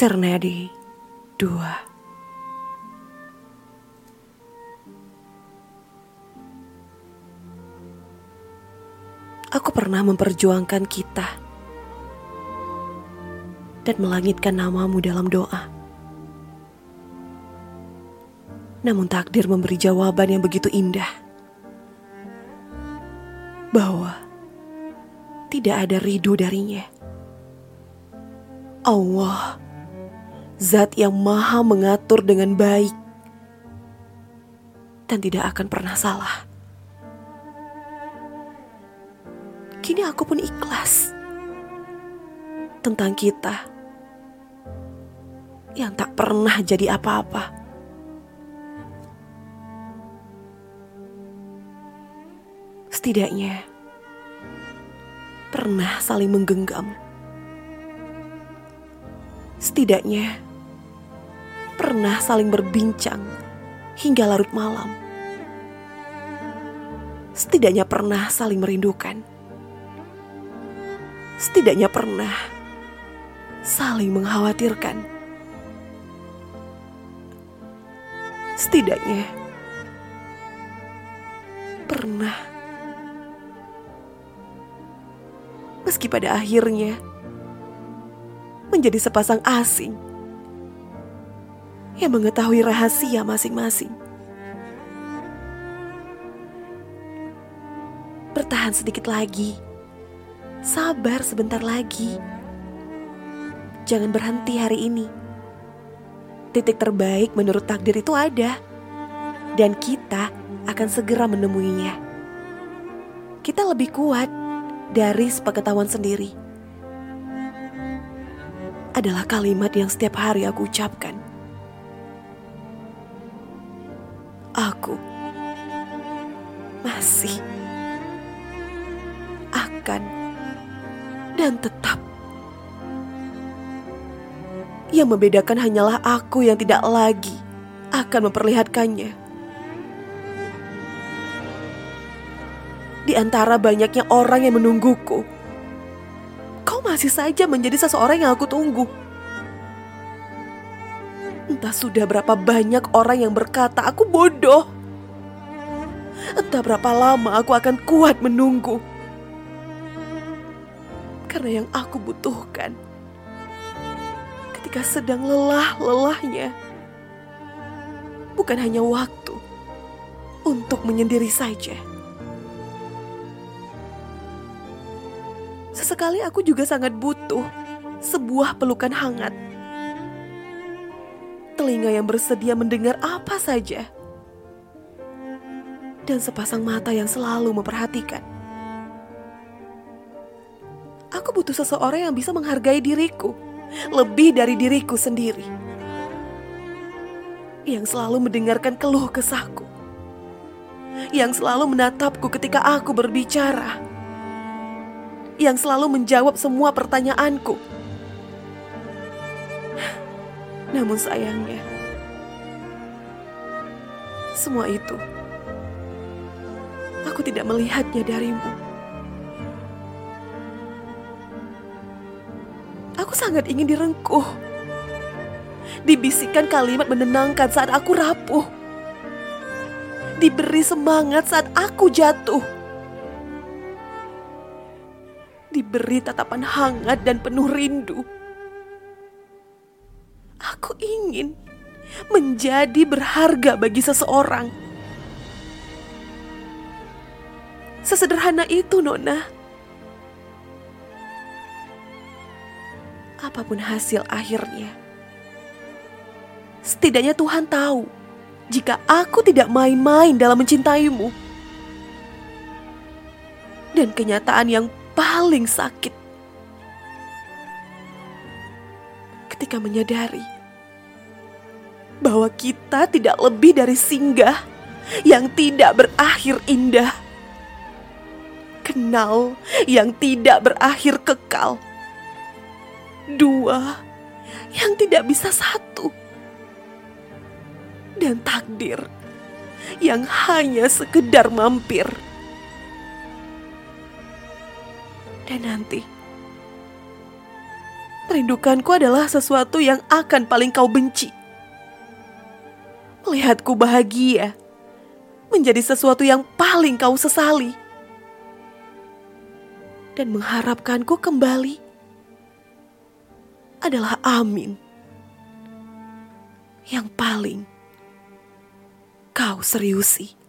Sernadi 2 Aku pernah memperjuangkan kita dan melangitkan namamu dalam doa. Namun takdir memberi jawaban yang begitu indah bahwa tidak ada ridho darinya. Allah, zat yang maha mengatur dengan baik dan tidak akan pernah salah. Kini aku pun ikhlas tentang kita yang tak pernah jadi apa-apa. Setidaknya pernah saling menggenggam. Setidaknya pernah saling berbincang hingga larut malam. Setidaknya pernah saling merindukan setidaknya pernah saling mengkhawatirkan. Setidaknya pernah, meski pada akhirnya menjadi sepasang asing yang mengetahui rahasia masing-masing. Bertahan sedikit lagi Sabar sebentar lagi. Jangan berhenti hari ini. Titik terbaik menurut takdir itu ada. Dan kita akan segera menemuinya. Kita lebih kuat dari sepengetahuan sendiri. Adalah kalimat yang setiap hari aku ucapkan. Aku masih akan dan tetap. Yang membedakan hanyalah aku yang tidak lagi akan memperlihatkannya. Di antara banyaknya orang yang menungguku, kau masih saja menjadi seseorang yang aku tunggu. Entah sudah berapa banyak orang yang berkata aku bodoh. Entah berapa lama aku akan kuat menunggu karena yang aku butuhkan ketika sedang lelah-lelahnya bukan hanya waktu untuk menyendiri saja. Sesekali aku juga sangat butuh sebuah pelukan hangat. Telinga yang bersedia mendengar apa saja. Dan sepasang mata yang selalu memperhatikan. Aku butuh seseorang yang bisa menghargai diriku lebih dari diriku sendiri. Yang selalu mendengarkan keluh kesahku. Yang selalu menatapku ketika aku berbicara. Yang selalu menjawab semua pertanyaanku. Namun sayangnya, semua itu aku tidak melihatnya darimu. Aku sangat ingin direngkuh. Dibisikkan kalimat menenangkan saat aku rapuh. Diberi semangat saat aku jatuh. Diberi tatapan hangat dan penuh rindu. Aku ingin menjadi berharga bagi seseorang. Sesederhana itu, Nona. apa pun hasil akhirnya. Setidaknya Tuhan tahu jika aku tidak main-main dalam mencintaimu. Dan kenyataan yang paling sakit ketika menyadari bahwa kita tidak lebih dari singgah yang tidak berakhir indah. Kenal yang tidak berakhir kekal dua yang tidak bisa satu, dan takdir yang hanya sekedar mampir. Dan nanti, Merindukanku adalah sesuatu yang akan paling kau benci. Melihatku bahagia menjadi sesuatu yang paling kau sesali. Dan mengharapkanku kembali adalah amin. Yang paling kau seriusi.